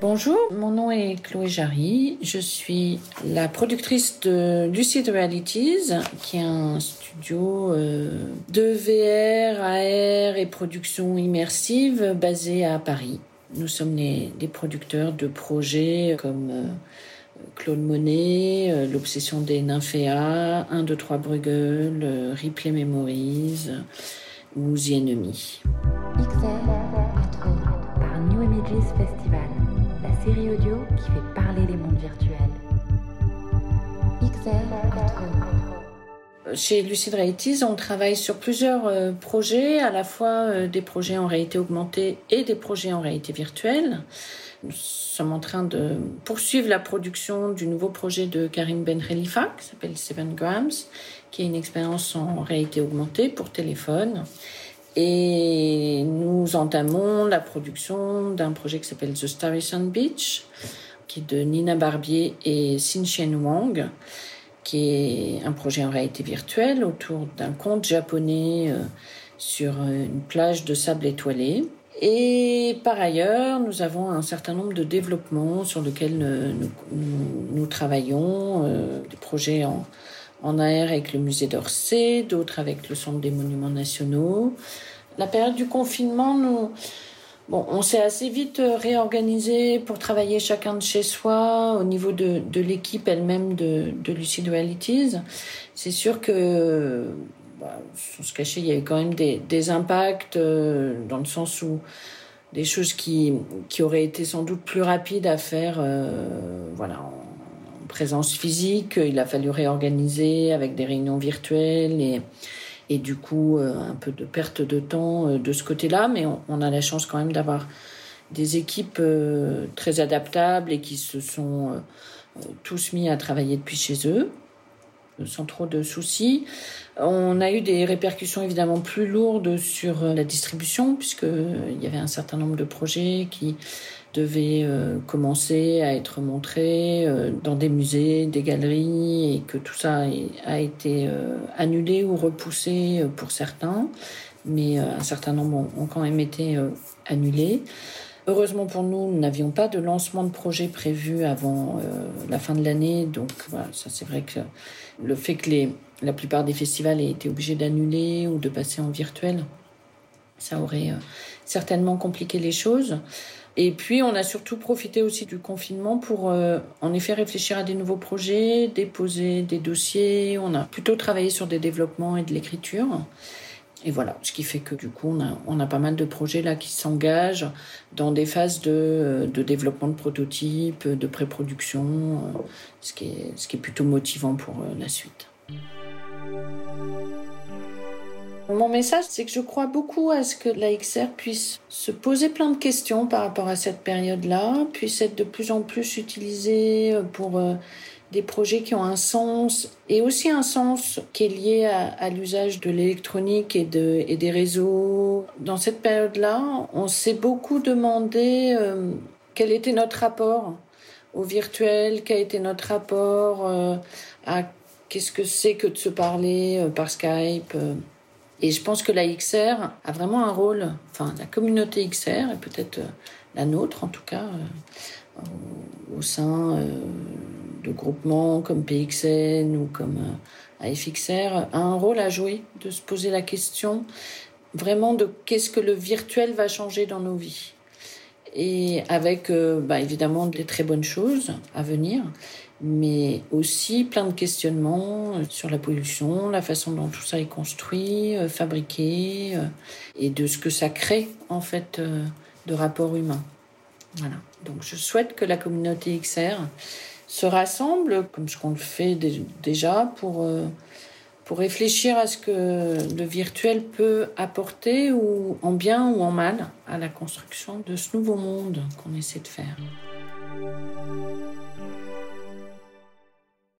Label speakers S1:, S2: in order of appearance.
S1: Bonjour, mon nom est Chloé Jarry. Je suis la productrice de Lucid Realities, qui est un studio euh, de VR, AR et production immersive basé à Paris. Nous sommes les, producteurs de projets comme euh, Claude Monet, euh, L'Obsession des Nymphéas, 1, 2, 3 Bruegel, Ripley Memories ou The Enemy.
S2: Qui fait parler les mondes virtuels.
S1: Chez Lucid Realities, on travaille sur plusieurs euh, projets, à la fois euh, des projets en réalité augmentée et des projets en réalité virtuelle. Nous sommes en train de poursuivre la production du nouveau projet de Karine Ben Khalifa, qui s'appelle Seven Grams, qui est une expérience en réalité augmentée pour téléphone. Et nous entamons la production d'un projet qui s'appelle The Starry Sun Beach, qui est de Nina Barbier et Chen Wang, qui est un projet en réalité virtuelle autour d'un conte japonais euh, sur une plage de sable étoilé. Et par ailleurs, nous avons un certain nombre de développements sur lesquels nous, nous, travaillons, euh, des projets en, en AR avec le musée d'Orsay, d'autres avec le Centre des Monuments Nationaux. La période du confinement, nous, bon, on s'est assez vite euh, réorganisé pour travailler chacun de chez soi au niveau de, l'équipe elle-même de, de Lucid Realities. C'est sûr que, bah, sans se cacher, il y a eu quand même des, impacts euh, dans le sens où des choses qui, qui auraient été sans doute plus rapides à faire, euh, voilà, présence physique. Il a fallu réorganiser avec des réunions virtuelles et, et du coup euh, un peu de perte de temps euh, de ce côté-là. Mais on, a la chance quand même d'avoir des équipes euh, très adaptables et qui se sont tous mis à travailler depuis chez eux sans trop de soucis. On a eu des répercussions évidemment plus lourdes sur la distribution puisqu'il y avait un certain nombre de projets qui devait euh, commencer à être montré euh, dans des musées, des galeries, et que tout ça a été euh, annulé ou repoussé pour certains, mais un certain nombre ont, quand même été annulés. Heureusement pour nous, nous n'avions pas de lancement de projet prévu avant la fin de l'année, donc ça c'est vrai que le fait que la plupart des festivals aient été obligés d'annuler ou de passer en virtuel, ça aurait certainement compliqué les choses. Et puis, on a surtout profité aussi du confinement pour, euh, en effet, réfléchir à des nouveaux projets, déposer des dossiers. On a plutôt travaillé sur des développements et de l'écriture. Et voilà, ce qui fait que du coup, on a, on a pas mal de projets là qui s'engagent dans des phases de, de développement de prototypes, de pré-production, euh, ce, qui est, ce qui est plutôt motivant pour euh, la suite. Mon message, c'est que je crois beaucoup à ce que la XR puisse se poser plein de questions par rapport à cette période-là, puisse être de plus en plus utilisée euh, pour euh, des projets qui ont un sens et aussi un sens qui est lié à, l'usage de l'électronique et, de, et des réseaux. Dans cette période-là, on s'est beaucoup demandé euh, quel était notre rapport au virtuel, quel était notre rapport à qu'est-ce que c'est que de se parler par Skype. Et je pense que la XR a vraiment un rôle, enfin la communauté XR, et peut-être euh, la nôtre en tout cas, euh, au sein euh, de groupements comme PXN ou comme AFXR, a un rôle à jouer, de se poser la question vraiment de qu'est-ce que le virtuel va changer dans nos vies. Et avec bah, évidemment des très bonnes choses à venir, mais aussi plein de questionnements euh, sur la pollution, la façon dont tout ça est construit, euh, fabriqué, euh, et de ce que ça crée en fait de rapports humains. Voilà. Donc je souhaite que la communauté XR se rassemble, comme ce qu'on le fait déjà, pour, pour réfléchir à ce que le virtuel peut apporter, ou en bien ou en mal, à la construction de ce nouveau monde qu'on essaie de faire.